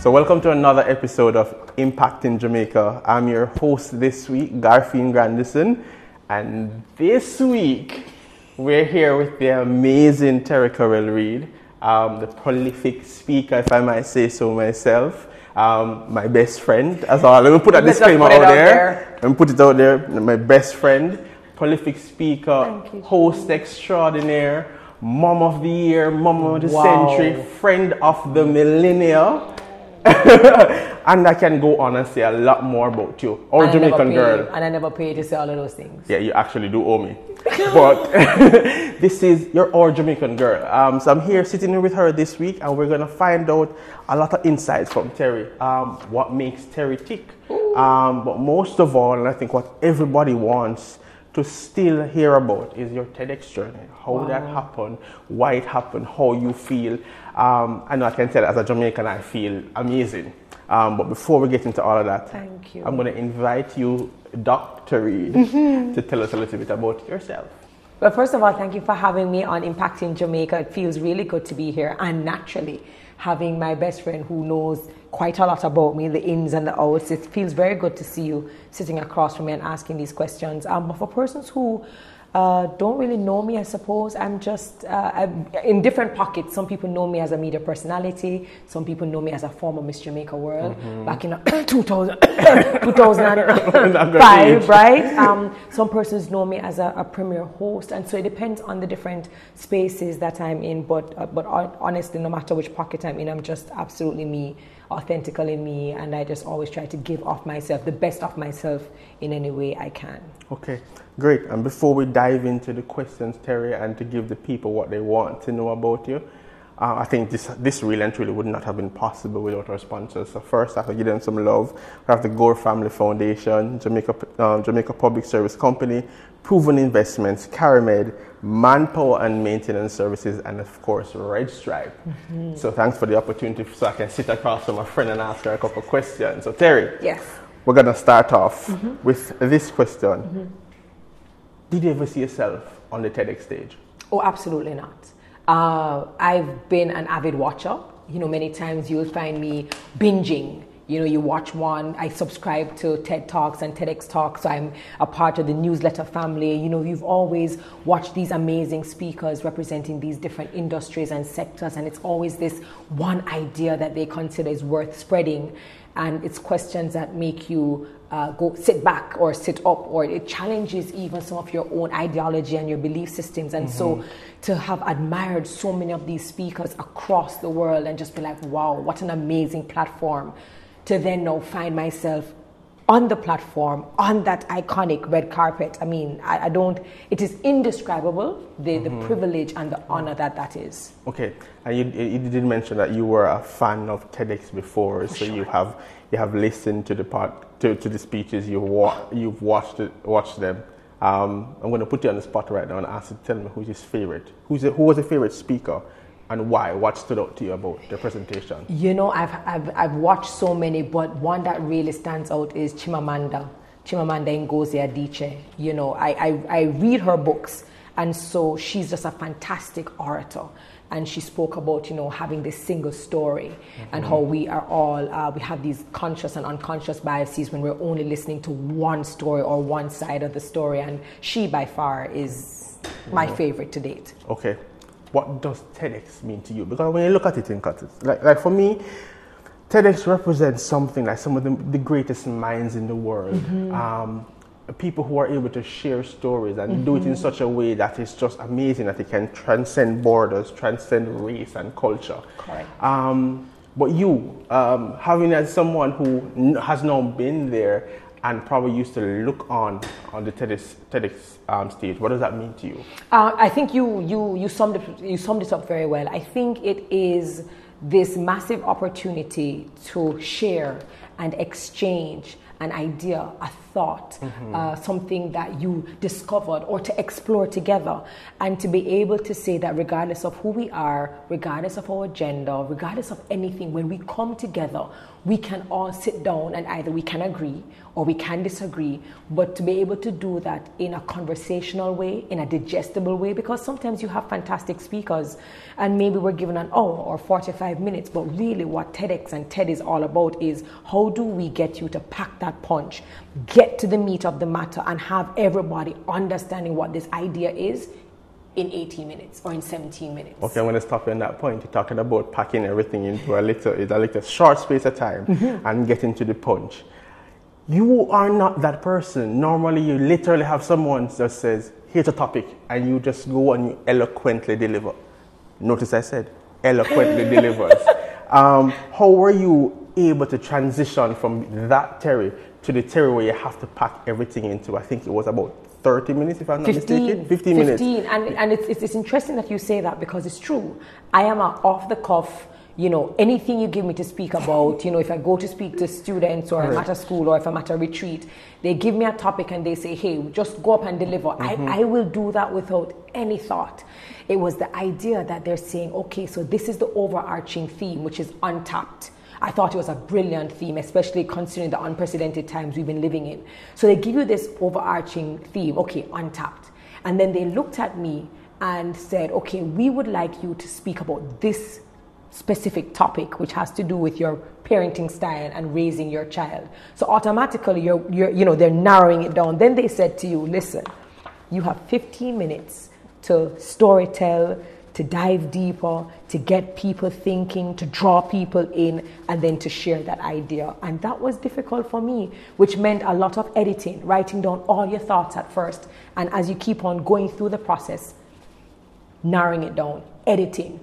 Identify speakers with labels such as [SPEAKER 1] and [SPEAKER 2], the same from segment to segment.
[SPEAKER 1] So, welcome to another episode of Impacting Jamaica. I'm your host this week, Garfene Grandison, and this week we're here with the amazing Terri-Karelle Reid, um, the prolific speaker, if I might say so myself. Um, my best friend, as well. Let me put that disclaimer
[SPEAKER 2] put
[SPEAKER 1] out,
[SPEAKER 2] out
[SPEAKER 1] there.
[SPEAKER 2] there.
[SPEAKER 1] Let me put it out there. My best friend, prolific speaker,
[SPEAKER 2] you.
[SPEAKER 1] host extraordinaire, mom of the year, mom of the
[SPEAKER 2] Wow.
[SPEAKER 1] century, friend of the millennial. and I can go on and say a lot more about you. Or
[SPEAKER 2] And
[SPEAKER 1] Jamaican girl.
[SPEAKER 2] And I never paid to say all of those things.
[SPEAKER 1] Yeah, you actually do owe me. but this is your our Jamaican girl. Um, so I'm here sitting with her this week, and we're gonna find out a lot of insights from Terri. Um, what makes Terri tick? Um, but most of all, and I think what everybody wants to still hear about is your TEDx journey. How that happened, why it happened, how you feel. Um, I know I can tell as a Jamaican, I feel amazing. Um, but before we get into all of that,
[SPEAKER 2] Thank you.
[SPEAKER 1] I'm going to invite you, Dr. Reid, to tell us a little bit about yourself.
[SPEAKER 2] Well, first of all, thank you for having me on Impacting Jamaica. It feels really good to be here. And naturally, having my best friend who knows quite a lot about me, the ins and the outs, it feels very good to see you sitting across from me and asking these questions. Um, but for persons who uh, don't really know me, I suppose I'm just uh, I'm in different pockets. Some people know me as a media personality. Some people know me as a former Miss Jamaica World back in 2000, 2005, right? Um, some persons know me as a, a premier host, and so it depends on the different spaces that I'm in. But uh, but honestly, no matter which pocket I'm in, I'm just absolutely me, authentically me, and I just always try to give off myself, the best of myself, in any way I can.
[SPEAKER 1] Okay, great. And before we dive into the questions, Terri, and to give the people what they want to know about you, uh, I think this this really and truly would not have been possible without our sponsors. So first, I have to give them some love. We have the Gore Family Foundation, Jamaica um, Jamaica Public Service Company, Proven Investments, CARIMED, Manpower and Maintenance Services, and of course Red Stripe. So thanks for the opportunity, so I can sit across from a friend and ask her a couple of questions. So Terri,
[SPEAKER 2] Yes.
[SPEAKER 1] we're gonna start off with this question. Did you ever see yourself on the TEDx stage?
[SPEAKER 2] Oh, absolutely not. Uh, I've been an avid watcher. You know, many times you'll find me binging. You know, you watch one. I subscribe to TED Talks and TEDx Talks, so I'm a part of the newsletter family. You know, you've always watched these amazing speakers representing these different industries and sectors, and it's always this one idea that they consider is worth spreading. And it's questions that make you uh, go sit back or sit up, or it challenges even some of your own ideology and your belief systems. And so, to have admired so many of these speakers across the world and just be like, wow, what an amazing platform, to then now find myself on the platform, on that iconic red carpet. I mean, I, I don't, it is indescribable the, the privilege and the honor that that is.
[SPEAKER 1] Okay, and you, you did mention that you were a fan of TEDx before, so you have you have listened to the part to, to the speeches. You've wa- you've watched it, watched them. Um, I'm going to put you on the spot right now and ask you to tell me who's his favorite. Who's the, who was your favorite speaker, and why? What stood out to you about the presentation?
[SPEAKER 2] You know, I've, I've, I've watched so many, but one that really stands out is Chimamanda, Chimamanda Ngozi Adichie. You know, I, I, I read her books, and so she's just a fantastic orator. And she spoke about, you know, having this single story and how we are all, uh, we have these conscious and unconscious biases when we're only listening to one story or one side of the story. And she, by far, is my favorite to date.
[SPEAKER 1] Okay, what does TEDx mean to you? Because when you look at it in context, like, like for me, TEDx represents something like some of the, the greatest minds in the world. Um, people who are able to share stories and do it in such a way that is just amazing that it can transcend borders, transcend race and culture.
[SPEAKER 2] Correct.
[SPEAKER 1] Um, but you, um, having as someone who has not been there and probably used to look on on the TEDx, TEDx um, stage, what does that mean to you?
[SPEAKER 2] Uh, I think you, you, you, summed it, you summed it up very well. I think it is this massive opportunity to share and exchange an idea, a thought,
[SPEAKER 1] Mm-hmm.
[SPEAKER 2] uh, something that you discovered, or to explore together, and to be able to say that regardless of who we are, regardless of our gender, regardless of anything, when we come together, we can all sit down and either we can agree or we can disagree, but to be able to do that in a conversational way, in a digestible way, because sometimes you have fantastic speakers and maybe we're given an hour or 45 minutes, but really what TEDx and TED is all about is how do we get you to pack that punch, get to the meat of the matter, and have everybody understanding what this idea is in 18 minutes or in 17 minutes.
[SPEAKER 1] Okay, I'm going to stop you on that point. You're talking about packing everything into a little, a little short space of time
[SPEAKER 2] Mm-hmm.
[SPEAKER 1] and getting to the punch. You are not that person. Normally, you literally have someone that says, "Here's a topic," and you just go and you eloquently deliver. Notice I said eloquently delivers. Um, how were you able to transition from that Terri to the Terri where you have to pack everything into? I think it was about 30 minutes, if I'm not
[SPEAKER 2] 15,
[SPEAKER 1] mistaken. 15 minutes.
[SPEAKER 2] 15. And, and it's, it's, it's interesting that you say that because it's true. I am a off the cuff, you know, anything you give me to speak about, you know, if I go to speak to students or I'm at a school or if I'm at a retreat, they give me a topic and they say, hey, just go up and deliver.
[SPEAKER 1] Mm-hmm.
[SPEAKER 2] I, I will do that without any thought. It was the idea that they're saying, okay, so this is the overarching theme, which is untapped. I thought it was a brilliant theme, especially considering the unprecedented times we've been living in. So they give you this overarching theme, okay, untapped. And then they looked at me and said, okay, we would like you to speak about this specific topic, which has to do with your parenting style and raising your child. So automatically, you're, you're, you know, they're narrowing it down. Then they said to you, listen, you have 15 minutes to storytell, to dive deeper, to get people thinking, to draw people in, and then to share that idea. And that was difficult for me, which meant a lot of editing, writing down all your thoughts at first. And as you keep on going through the process, narrowing it down, editing,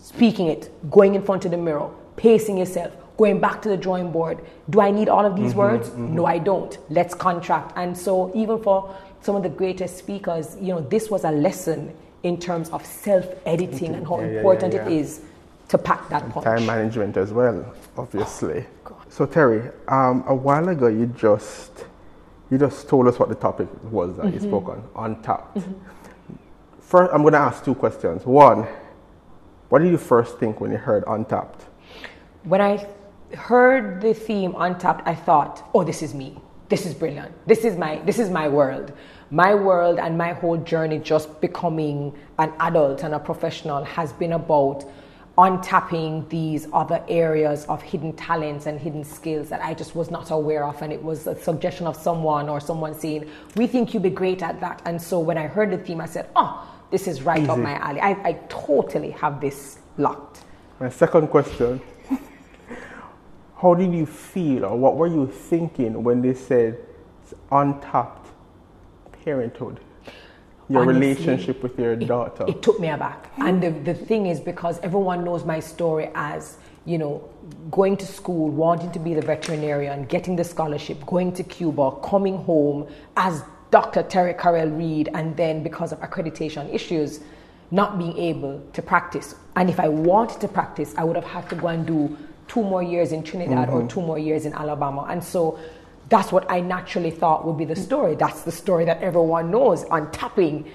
[SPEAKER 2] speaking it, going in front of the mirror, pacing yourself, going back to the drawing board. Do I need all of these mm-hmm, words? Mm-hmm. No, I don't. Let's contract. And so, even for some of the greatest speakers, you know, this was a lesson in terms of self editing and how
[SPEAKER 1] Yeah, yeah, yeah,
[SPEAKER 2] important
[SPEAKER 1] yeah.
[SPEAKER 2] it is to pack that punch.
[SPEAKER 1] Time management as well, obviously. So Terri, um, a while ago you just you just told us what the topic was that you spoke on, untapped. First, I'm going to ask two questions. One, what did you first think when you heard untapped?
[SPEAKER 2] when I heard the theme Untapped, I thought, oh, this is me. This is brilliant. This is my this is my world. My world and my whole journey just becoming an adult and a professional has been about untapping these other areas of hidden talents and hidden skills that I just was not aware of. And it was a suggestion of someone or someone saying, We think you'd be great at that. And so when I heard the theme, I said, Oh, this is right up my alley. I, I totally have this locked.
[SPEAKER 1] My second question How did you feel or what were you thinking when they said it's untapped parenthood? Your
[SPEAKER 2] Honestly,
[SPEAKER 1] relationship with your daughter.
[SPEAKER 2] It took me aback. And the, the thing is, because everyone knows my story as, you know, going to school, wanting to be the veterinarian, getting the scholarship, going to Cuba, coming home as Dr. Terri-Karelle Reid, and then because of accreditation issues, not being able to practice. And if I wanted to practice, I would have had to go and do two more years in Trinidad or mm-hmm. two more years in Alabama. And so that's what I naturally thought would be the story. That's the story that everyone knows on tapping.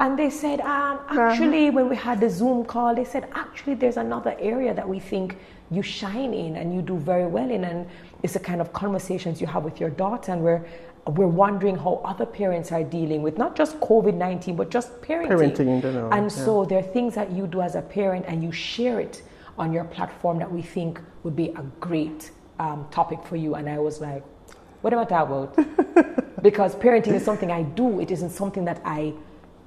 [SPEAKER 2] And they said, um, actually, when we had the Zoom call, they said, actually, there's another area that we think you shine in and you do very well in. And it's the kind of conversations you have with your daughter. And we're, we're wondering how other parents are dealing with not just COVID 19, but just parenting.
[SPEAKER 1] Parenting in general,
[SPEAKER 2] And
[SPEAKER 1] yeah.
[SPEAKER 2] so there are things that you do as a parent and you share it on your platform that we think would be a great um, topic for you. And I was like, what am I talking about? because parenting is something I do, it isn't something that I,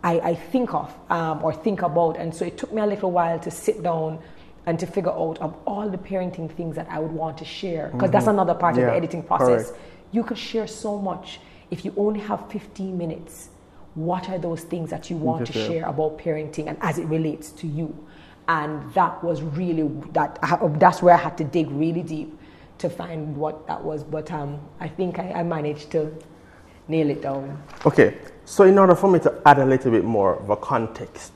[SPEAKER 2] I, I think of um, or think about. And so it took me a little while to sit down and to figure out of all the parenting things that I would want to share. Because that's another part of
[SPEAKER 1] Mm-hmm.
[SPEAKER 2] The editing process.
[SPEAKER 1] correct.
[SPEAKER 2] You could share so much. If you only have 15 minutes, what are those things that you want to share about parenting and as it relates to you? And that was really that. That's where I had to dig really deep to find what that was. But um, I think I, I managed to nail it down.
[SPEAKER 1] Okay, so in order for me to add a little bit more of a context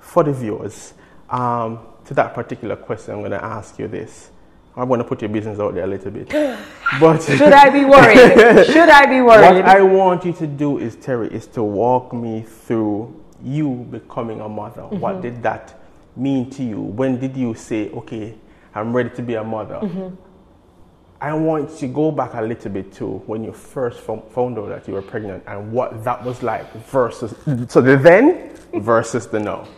[SPEAKER 1] for the viewers, um, to that particular question, I'm going to ask you this. I'm going to put your business out there a little bit. But
[SPEAKER 2] Should I be worried? Should I be worried?
[SPEAKER 1] what I want you to do is, Terri, is to walk me through you becoming a mother.
[SPEAKER 2] Mm-hmm.
[SPEAKER 1] What did that mean to you? When did you say, okay, I'm ready to be a mother?
[SPEAKER 2] Mm-hmm.
[SPEAKER 1] I want to go back a little bit to when you first found out that you were pregnant and what that was like versus, so the then versus the now.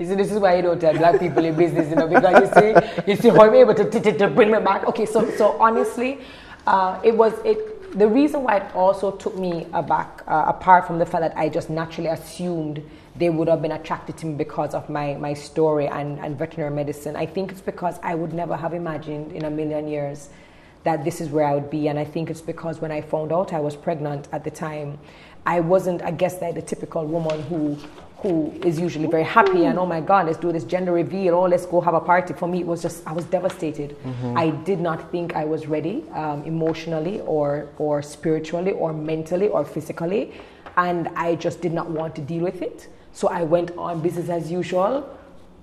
[SPEAKER 2] You see, this is why you don't tell black people in business, you know, because you see, you see how I'm able to, bring me back. Okay, so so honestly, uh, it was it. The reason why it also took me aback, uh, apart from the fact that I just naturally assumed they would have been attracted to me because of my, my story and, and veterinary medicine, I think it's because I would never have imagined in a million years that this is where I would be. And I think it's because when I found out I was pregnant at the time, I wasn't, I guess, like the typical woman who who is usually very happy and oh my god let's do this gender reveal. Oh let's go have a party. For me it was just i was devastated. I did not think i was ready um, emotionally or or spiritually or mentally or physically. And i just did not want to deal with it. So i went on business as usual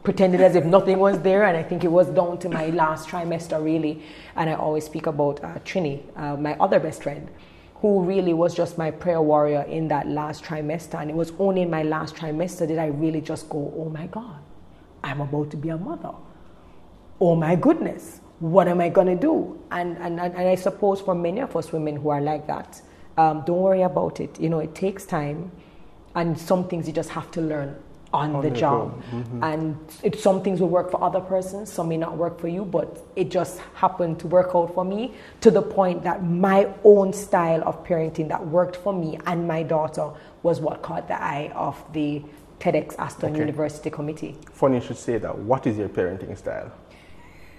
[SPEAKER 2] pretended as if nothing was there, and I think it was down to my last trimester, really. And I always speak about uh, Trini, uh, my other best friend, who really was just my prayer warrior in that last trimester. And it was only in my last trimester did I really just go, oh my God, I'm about to be a mother. Oh my goodness, what am I going to do? And, and, and I suppose for many of us women who are like that, um, don't worry about it. You know, it takes time, and some things you just have to learn on,
[SPEAKER 1] On
[SPEAKER 2] the job.
[SPEAKER 1] Mm-hmm.
[SPEAKER 2] And it, some things will work for other persons, some may not work for you, but it just happened to work out for me to the point that my own style of parenting that worked for me and my daughter was what caught the eye of the TEDx Aston
[SPEAKER 1] Okay.
[SPEAKER 2] University Committee.
[SPEAKER 1] Funny you should say that. What is your parenting style?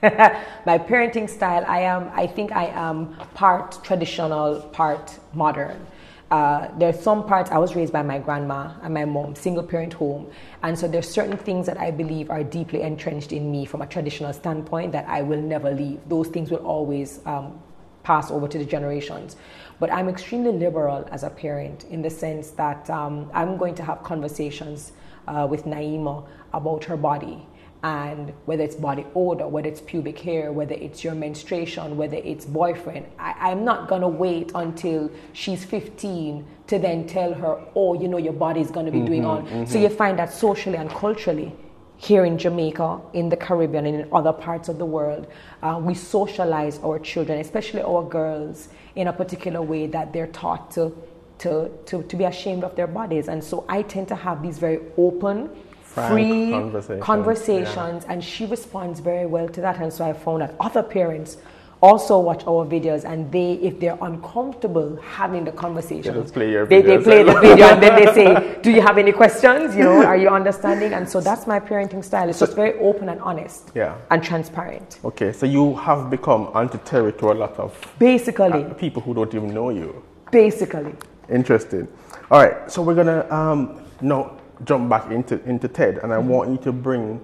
[SPEAKER 2] my parenting style, I am, I think I am part traditional, part modern. Uh, there are some parts I was raised by my grandma and my mom, single parent home, and so there's certain things that I believe are deeply entrenched in me from a traditional standpoint that I will never leave. Those things will always um, pass over to the generations. But I'm extremely liberal as a parent in the sense that um, I'm going to have conversations uh, with Naima about her body and whether it's body odor, whether it's pubic hair, whether it's your menstruation, whether it's boyfriend. I, I'm not gonna wait until she's 15 to then tell her, oh, you know, your body's gonna be doing all. So you find that socially and culturally, here in Jamaica, in the Caribbean, and in other parts of the world, uh, we socialize our children, especially our girls, in a particular way that they're taught to, to, to, to be ashamed of their bodies. And so I tend to have these very open,
[SPEAKER 1] Frank
[SPEAKER 2] free
[SPEAKER 1] conversations,
[SPEAKER 2] conversations, and she responds very well to that. And so I found that other parents also watch our videos and they if they're uncomfortable having the conversation
[SPEAKER 1] just play your
[SPEAKER 2] they, they play the video and then they say do you have any questions? You know are you understanding? And so that's my parenting style. It's just very open and honest
[SPEAKER 1] Yeah.
[SPEAKER 2] and transparent.
[SPEAKER 1] Okay, so you have become Aunty Terri to a lot of
[SPEAKER 2] basically.
[SPEAKER 1] people who don't even know you.
[SPEAKER 2] basically.
[SPEAKER 1] Interesting. All right, so we're gonna um, now jump back into into TED, and I mm. want you to bring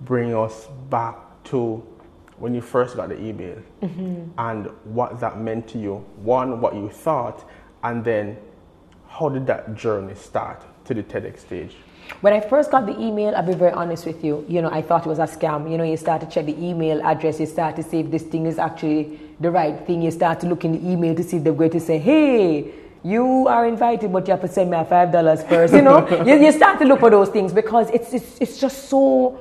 [SPEAKER 1] bring us back to when you first got the email mm-hmm. and what that meant to you. One, what you thought, and then how did that journey start to the TEDx stage?
[SPEAKER 2] When I first got the email, I'll be very honest with you. You know, I thought it was a scam. You know, you start to check the email address, you start to see if this thing is actually the right thing. You start to look in the email to see if they're going to say, hey, you are invited, but you have to send me a five dollars first. You know, you, you start to look for those things because it's, it's, it's just so.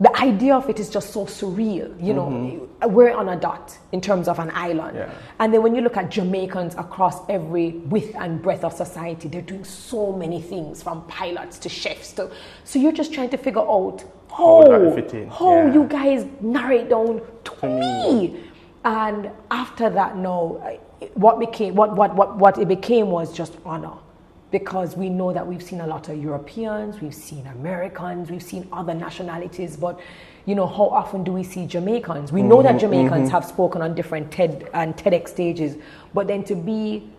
[SPEAKER 2] The idea of it is just so surreal. You know, we're on a dot in terms of an island.
[SPEAKER 1] Yeah.
[SPEAKER 2] And then when you look at Jamaicans across every width and breadth of society, they're doing so many things from pilots to chefs to so you're just trying to figure out
[SPEAKER 1] How
[SPEAKER 2] how,
[SPEAKER 1] oh, in?
[SPEAKER 2] how
[SPEAKER 1] Yeah.
[SPEAKER 2] you guys narrow it down to,
[SPEAKER 1] me.
[SPEAKER 2] And after that, no, what became what, what what what it became was just honor. Because we know that we've seen a lot of Europeans, we've seen Americans, we've seen other nationalities, but you know, how often do we see Jamaicans? We know that Jamaicans have spoken on different TED and TEDx stages, but then to be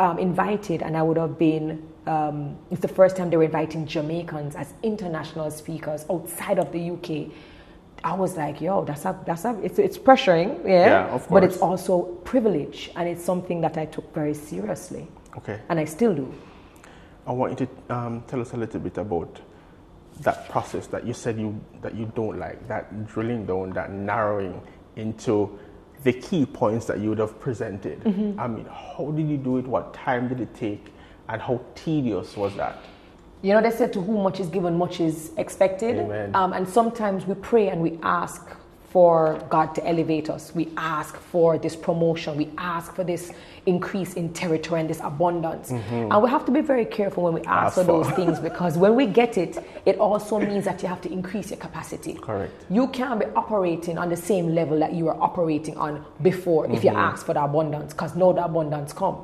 [SPEAKER 2] um, invited, and I would have been. Um, it's the first time they were inviting Jamaicans as international speakers outside of the UK. I was like, yo, that's a, that's a, it's, it's pressuring, yeah,
[SPEAKER 1] Yeah, of course.
[SPEAKER 2] but it's also privilege, and it's something that I took very seriously,
[SPEAKER 1] Okay.
[SPEAKER 2] and I still do.
[SPEAKER 1] I want you to um, tell us a little bit about that process that you said you that you don't like, that drilling down, that narrowing into the key points that you would have presented.
[SPEAKER 2] Mm-hmm.
[SPEAKER 1] I mean, how did you do it? What time did it take? And how tedious was that?
[SPEAKER 2] You know, they said to whom much is given, much is expected. Um, and sometimes we pray and we ask for God to elevate us. We ask for this promotion. We ask for this increase in territory and this abundance. And we have to be very careful when we ask
[SPEAKER 1] Ask
[SPEAKER 2] for those things because when we get it, it also means that you have to increase your capacity.
[SPEAKER 1] Correct.
[SPEAKER 2] You can't be operating on the same level that you were operating on before if you ask for the abundance, because now the abundance come.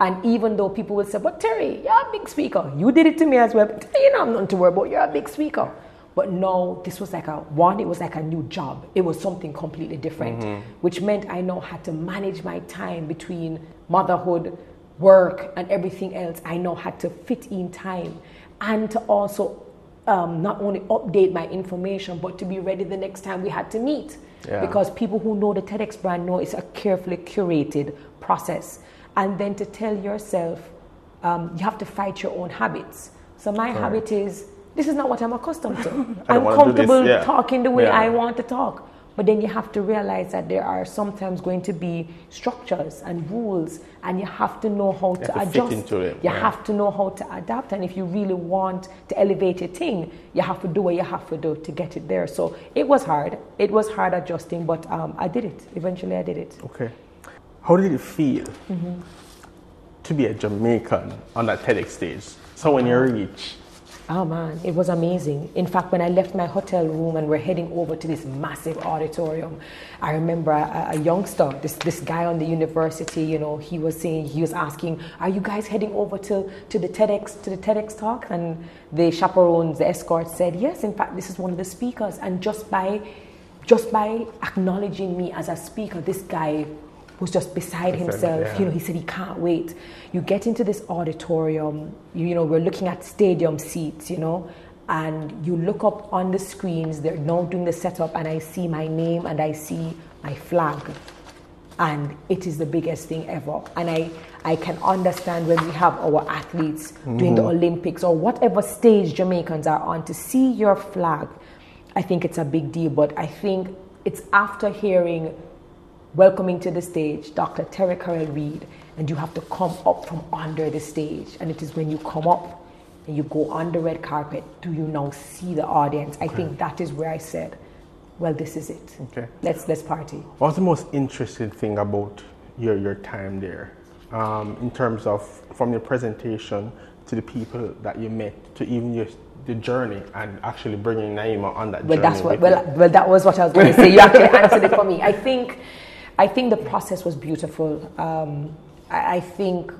[SPEAKER 2] And even though people will say, but Terri, you're a big speaker. You did it to me as well. You know, I'm not to worry about. You're a big speaker. But no, this was like a one, it was like a new job. It was something completely different, which meant I now had to manage my time between motherhood, work, and everything else. I now had to fit in time and to also um, not only update my information, but to be ready the next time we had to meet.
[SPEAKER 1] Yeah.
[SPEAKER 2] Because people who know the TEDx brand know it's a carefully curated process. And then to tell yourself, um, you have to fight your own habits. So my habit is this is not what I'm accustomed to. I'm comfortable
[SPEAKER 1] yeah.
[SPEAKER 2] talking the way
[SPEAKER 1] Yeah.
[SPEAKER 2] I want to talk. But then you have to realize that there are sometimes going to be structures and rules, and you have to know how to,
[SPEAKER 1] to
[SPEAKER 2] adjust.
[SPEAKER 1] into them,
[SPEAKER 2] You have to know how to adapt. And if you really want to elevate a thing, you have to do what you have to do to get it there. So it was hard. It was hard adjusting, but um, I did it. Eventually, I did it.
[SPEAKER 1] Okay. How did it feel
[SPEAKER 2] Mm-hmm.
[SPEAKER 1] to be a Jamaican on that TEDx stage? So when you reach,
[SPEAKER 2] Oh man, it was amazing. In fact, when I left my hotel room and we're heading over to this massive auditorium, I remember a, a youngster, this, this guy on the university, you know, he was saying, he was asking, are you guys heading over to, to the TEDx, to the TEDx talk? And the chaperones, the escort said, yes, in fact, this is one of the speakers. And just by, just by acknowledging me as a speaker, this guy was just beside himself.
[SPEAKER 1] yeah.
[SPEAKER 2] You know, he said he can't wait. You get into this auditorium, you, you know, we're looking at stadium seats, you know, and you look up on the screens, they're now doing the setup, and I see my name and I see my flag. And it is the biggest thing ever. And I, I can understand when we have our athletes doing the Olympics or whatever stage Jamaicans are on to see your flag. I think it's a big deal, but I think it's after hearing welcoming to the stage Dr. Terri-Karelle Reid, and you have to come up from under the stage. And it is when you come up and you go on the red carpet, do you now see the audience? I think that is where I said, well, this is it.
[SPEAKER 1] Okay.
[SPEAKER 2] Let's let's party.
[SPEAKER 1] What's the most interesting thing about your, your time there? Um, in terms of from your presentation to the people that you met to even your, the journey and actually bringing Naima on that
[SPEAKER 2] Well,
[SPEAKER 1] journey.
[SPEAKER 2] that's what. Well, well, that was what I was going to say. You actually answered it for me. I think, I think the process was beautiful. Um, I, I think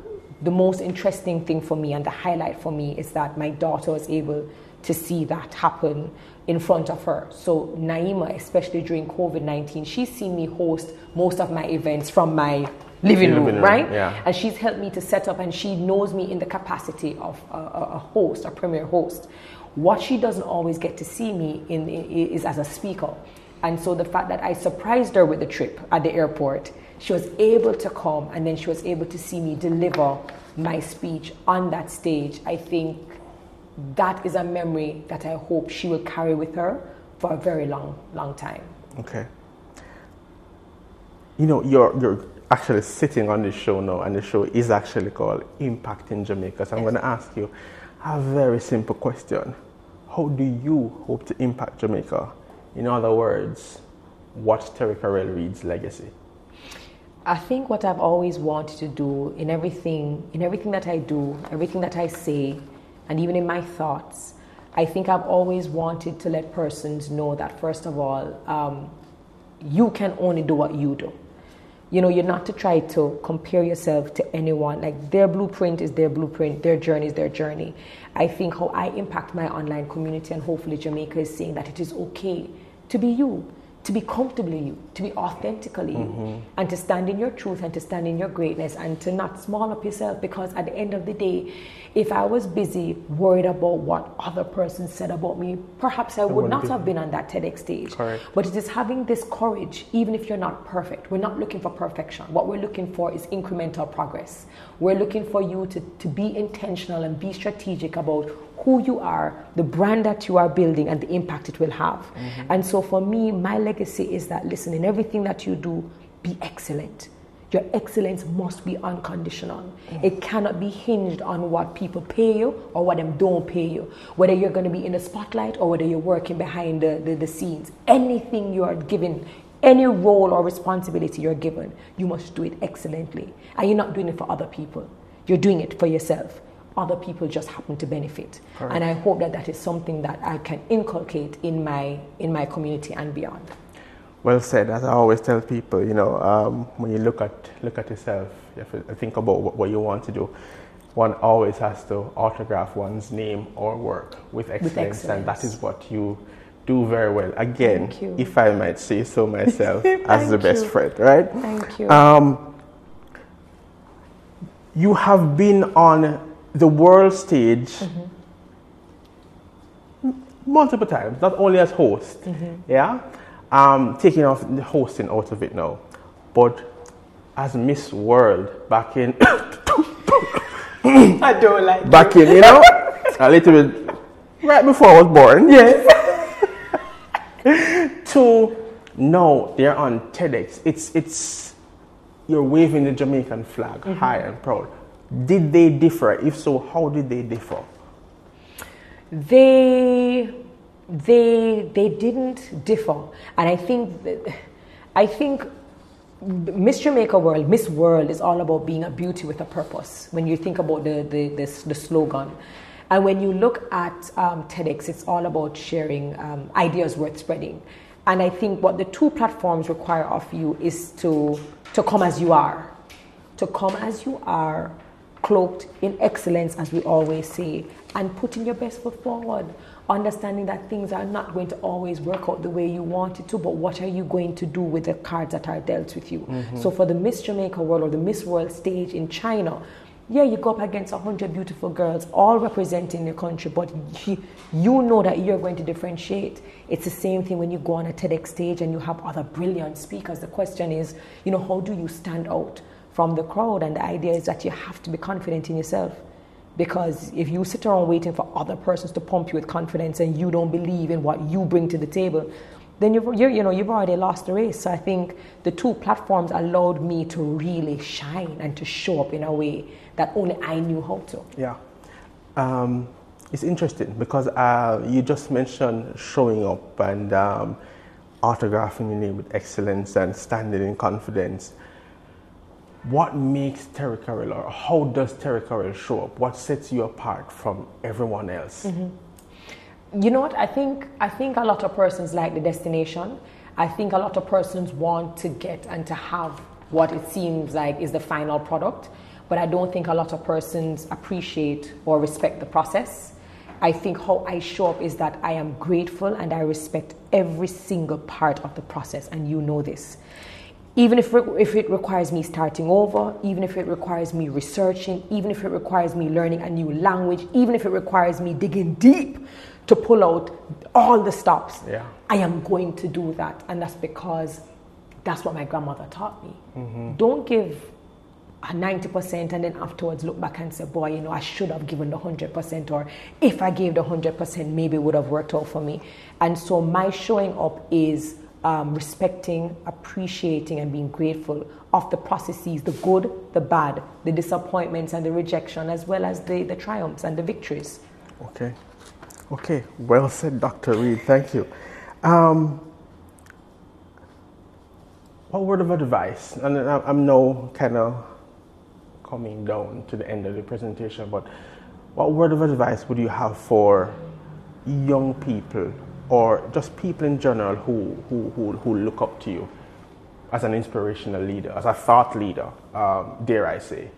[SPEAKER 2] the most interesting thing for me and the highlight for me is that my daughter was able to see that happen in front of her. So Naima, especially during COVID nineteen, she's seen me host most of my events from my living
[SPEAKER 1] Living
[SPEAKER 2] room,
[SPEAKER 1] room,
[SPEAKER 2] right?
[SPEAKER 1] yeah.
[SPEAKER 2] And she's helped me to set up, and she knows me in the capacity of a, a host, a premier host. What she doesn't always get to see me in, i- is as a speaker. And so the fact that I surprised her with the trip at the airport, she was able to come and then she was able to see me deliver my speech on that stage. I think that is a memory that I hope she will carry with her for a very long, long time.
[SPEAKER 1] Okay. You know, you're, you're actually sitting on this show now, and the show is actually called Impacting Jamaica. So I'm going to ask you a very simple question How do you hope to impact Jamaica? In other words, what Terri-Karelle Reid's legacy?
[SPEAKER 2] I think what I've always wanted to do in everything, in everything that I do, everything that I say, and even in my thoughts, I think I've always wanted to let persons know that first of all, um, you can only do what you do. You know, you're not to try to compare yourself to anyone. Like their blueprint is their blueprint, their journey is their journey. I think how I impact my online community and hopefully Jamaica is seeing that it is okay to be you, to be comfortably you, to be authentically you, mm-hmm. and to stand in your truth and to stand in your greatness and to not small up yourself because at the end of the day, if I was busy worried about what other person said about me, perhaps I would
[SPEAKER 1] wouldn't
[SPEAKER 2] not
[SPEAKER 1] be-
[SPEAKER 2] have been on that TEDx stage.
[SPEAKER 1] Correct.
[SPEAKER 2] But it is having this courage, even if you're not perfect. We're not looking for perfection. What we're looking for is incremental progress. We're looking for you to, to be intentional and be strategic about who you are, the brand that you are building, and the impact it will have. Mm-hmm. And so for me, my legacy is that listen, in everything that you do, be excellent. Your excellence must be unconditional. Mm-hmm. It cannot be hinged on what people pay you or what them don't pay you. Whether you're going to be in the spotlight or whether you're working behind the, the, the scenes. Anything you are given, any role or responsibility you're given, you must do it excellently. And you're not doing it for other people. You're doing it for yourself other people just happen to benefit. Correct. And I hope that that is something that I can inculcate in my in my community and beyond.
[SPEAKER 1] Well said. As I always tell people, you know, um, when you look at look at yourself, you have to think about what, what, you want to do. One always has to autograph one's name or work with excellence, with excellence. and that is what you do very well. Again, if I might say so myself, as the best friend, right?
[SPEAKER 2] Thank you. Um,
[SPEAKER 1] you have been on the world stage mm-hmm. multiple times, not only as host, mm-hmm. yeah, um, taking off the hosting out of it now, but as Miss World back in.
[SPEAKER 2] I don't like
[SPEAKER 1] back in, you know, a little bit right before I was born.
[SPEAKER 2] Yes.
[SPEAKER 1] to no, they're on TEDx. It's it's you're waving the Jamaican flag mm-hmm. high and proud. Did they differ? If so, how did they differ?
[SPEAKER 2] They they they didn't differ, and I think I think Miss Jamaica World, Miss World is all about being a beauty with a purpose. When you think about the the, the, the slogan, and when you look at um, TEDx, it's all about sharing um, ideas worth spreading. And I think what the two platforms require of you is to to come as you are, to come as you are cloaked in excellence, as we always say, and putting your best foot forward. Understanding that things are not going to always work out the way you want it to, but what are you going to do with the cards that are dealt with you? Mm-hmm. So, for the Miss Jamaica World or the Miss World stage in China, yeah, you go up against 100 beautiful girls, all representing your country, but you, you know that you're going to differentiate. It's the same thing when you go on a TEDx stage and you have other brilliant speakers. The question is, you know, how do you stand out? From the crowd. And the idea is that you have to be confident in yourself. Because if you sit around waiting for other persons to pump you with confidence and you don't believe in what you bring to the table, then you've, you know, you've already lost the race. So I think the two platforms allowed me to really shine and to show up in a way that only I knew how to.
[SPEAKER 1] Yeah. Um, it's interesting because uh, you just mentioned showing up and um, autographing your name with excellence and standing in confidence what makes Terri-Karelle or how does Terri-Karelle show up? What sets you apart from everyone else?
[SPEAKER 2] Mm-hmm. You know what? I think I think a lot of persons like the destination. I think a lot of persons want to get and to have what it seems like is the final product, but I don't think a lot of persons appreciate or respect the process. I think how I show up is that I am grateful and I respect every single part of the process, and you know this even if, if it requires me starting over, even if it requires me researching, even if it requires me learning a new language, even if it requires me digging deep to pull out all the stops,
[SPEAKER 1] yeah.
[SPEAKER 2] I am going to do that. And that's because that's what my grandmother taught me. Mm-hmm. Don't give a 90% and then afterwards look back and say, boy, you know, I should have given the 100%, or if I gave the 100%, maybe it would have worked out for me. And so my showing up is um, respecting, appreciating, and being grateful of the processes the good, the bad, the disappointments, and the rejection, as well as the, the triumphs and the victories.
[SPEAKER 1] Okay. Okay. Well said, Dr. Reid. Thank you. Um, what word of advice? And I'm now kind of coming down to the end of the presentation, but what word of advice would you have for young people or just people in general who, who, who, who look up to you as an inspirational leader, as a thought leader, um, dare I say?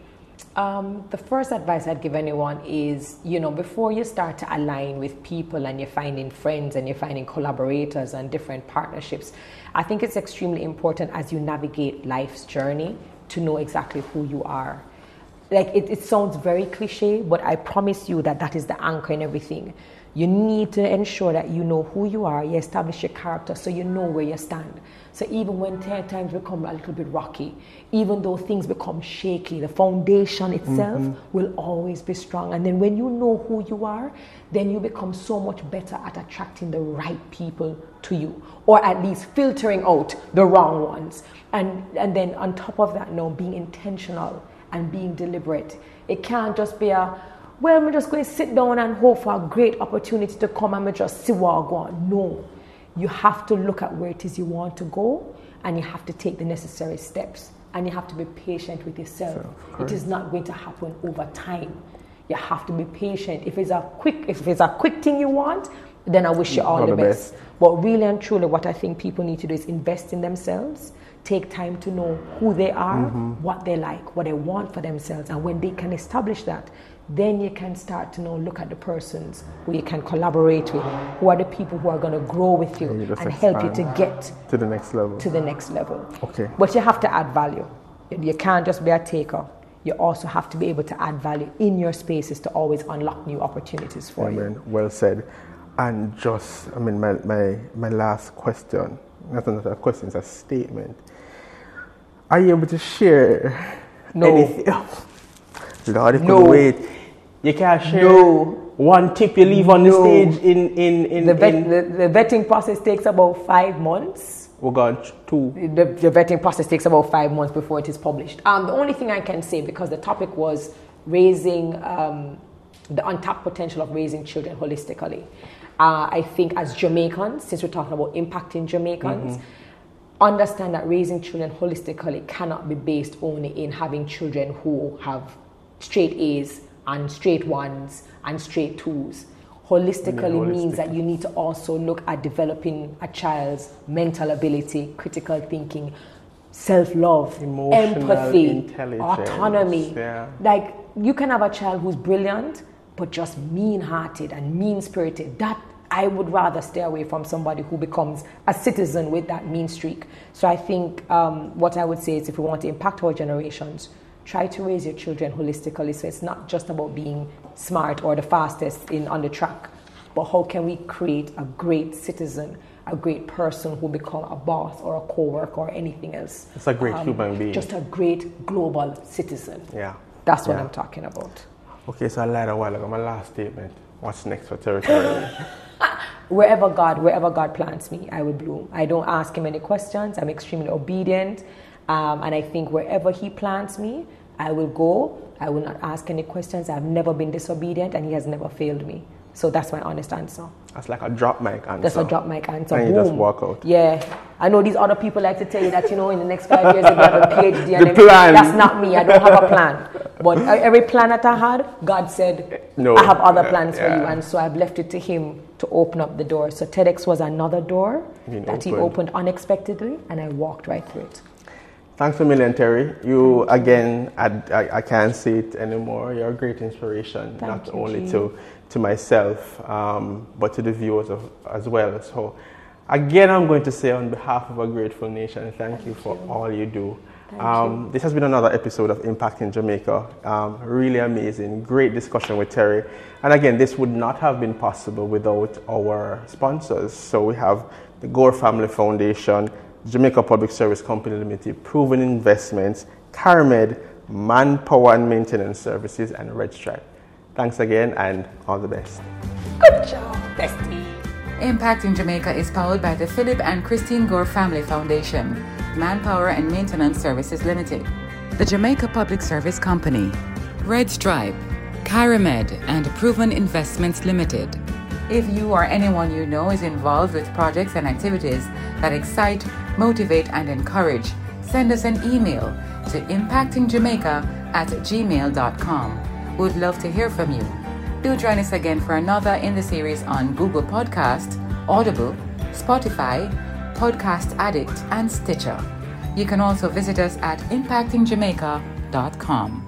[SPEAKER 2] Um, the first advice I'd give anyone is, you know, before you start to align with people and you're finding friends and you're finding collaborators and different partnerships, I think it's extremely important as you navigate life's journey to know exactly who you are. Like it, it sounds very cliche, but I promise you that that is the anchor in everything You need to ensure that you know who you are, you establish your character so you know where you stand. So even when times become a little bit rocky, even though things become shaky, the foundation itself mm-hmm. will always be strong. And then when you know who you are, then you become so much better at attracting the right people to you, or at least filtering out the wrong ones. And and then on top of that, now being intentional and being deliberate. It can't just be a well, I'm just going to sit down and hope for a great opportunity to come and just see what I go No. You have to look at where it is you want to go and you have to take the necessary steps and you have to be patient with yourself. So, it is not going to happen over time. You have to be patient. If it's a quick if it's a quick thing you want, then I wish you all, all the, the best. best. But really and truly what I think people need to do is invest in themselves take time to know who they are, mm-hmm. what they like, what they want for themselves. And when they can establish that, then you can start to know, look at the persons who you can collaborate with, who are the people who are going to grow with you and, and help you to get
[SPEAKER 1] to the next level.
[SPEAKER 2] To the next level.
[SPEAKER 1] Okay.
[SPEAKER 2] But you have to add value. You can't just be a taker. You also have to be able to add value in your spaces to always unlock new opportunities for
[SPEAKER 1] Amen.
[SPEAKER 2] you.
[SPEAKER 1] Well said. And just, I mean, my, my, my last question, not another question, it's a statement are you able to share
[SPEAKER 2] no.
[SPEAKER 1] anything? Lord, if no. wait. You can't share no. one tip you leave on the stage in, in, in,
[SPEAKER 2] the, vet, in the, the, vetting process takes about five months.
[SPEAKER 1] Oh God, two.
[SPEAKER 2] The, the, vetting process takes about five months before it is published. Um, the only thing I can say, because the topic was raising um, the untapped potential of raising children holistically. Uh, I think as Jamaicans, since we're talking about impacting Jamaicans, mm-hmm understand that raising children holistically cannot be based only in having children who have straight A's and straight ones and straight twos. Holistically means that you need to also look at developing a child's mental ability, critical thinking, self love, empathy, autonomy. Yeah. Like you can have a child who's brilliant, but just mean hearted and mean spirited. That I would rather stay away from somebody who becomes a citizen with that mean streak. So I think um, what I would say is if we want to impact our generations, try to raise your children holistically. So it's not just about being smart or the fastest in on the track, but how can we create a great citizen, a great person who become a boss or a co-worker or anything else.
[SPEAKER 1] It's a great um, human being.
[SPEAKER 2] Just a great global citizen.
[SPEAKER 1] Yeah.
[SPEAKER 2] That's what
[SPEAKER 1] yeah.
[SPEAKER 2] I'm talking about.
[SPEAKER 1] Okay, so I lied a while ago. My last statement. What's next for territory?
[SPEAKER 2] wherever God, wherever God plants me, I will bloom. I don't ask Him any questions. I'm extremely obedient, um, and I think wherever He plants me, I will go. I will not ask any questions. I've never been disobedient, and He has never failed me. So that's my honest answer.
[SPEAKER 1] That's like a drop mic answer.
[SPEAKER 2] That's a drop mic answer.
[SPEAKER 1] And
[SPEAKER 2] Boom.
[SPEAKER 1] you just walk out.
[SPEAKER 2] Yeah. I know these other people like to tell you that, you know, in the next five years, going to have a PhD. the plan. That's not me. I don't have a plan. But every plan that I had, God said, no. I have other plans yeah. for you. And so I've left it to Him to open up the door. So TEDx was another door that opened. He opened unexpectedly, and I walked right through it.
[SPEAKER 1] Thanks a million, Terri. You, again, I, I, I, can't say it anymore. You're a great inspiration,
[SPEAKER 2] Thank
[SPEAKER 1] not
[SPEAKER 2] you,
[SPEAKER 1] only to to myself, um, but to the viewers of, as well. So, again, I'm going to say on behalf of a grateful nation, thank, thank you for you. all you do. Um, this has been another episode of Impacting Jamaica. Um, really amazing, great discussion with Terry. And again, this would not have been possible without our sponsors. So we have the Gore Family Foundation, Jamaica Public Service Company Limited, Proven Investments, CARIMED, Manpower and Maintenance Services, and Red Stripe. Thanks again and all the best.
[SPEAKER 2] Good job, bestie.
[SPEAKER 3] Impacting Jamaica is powered by the Philip and Christine Gore Family Foundation, Manpower and Maintenance Services Limited, the Jamaica Public Service Company, Red Stripe, CARIMED, and Proven Investments Limited. If you or anyone you know is involved with projects and activities that excite, motivate, and encourage, send us an email to impactingjamaica at gmail.com. We'd love to hear from you. Do join us again for another in the series on Google Podcast, Audible, Spotify, Podcast Addict, and Stitcher. You can also visit us at impactingjamaica.com.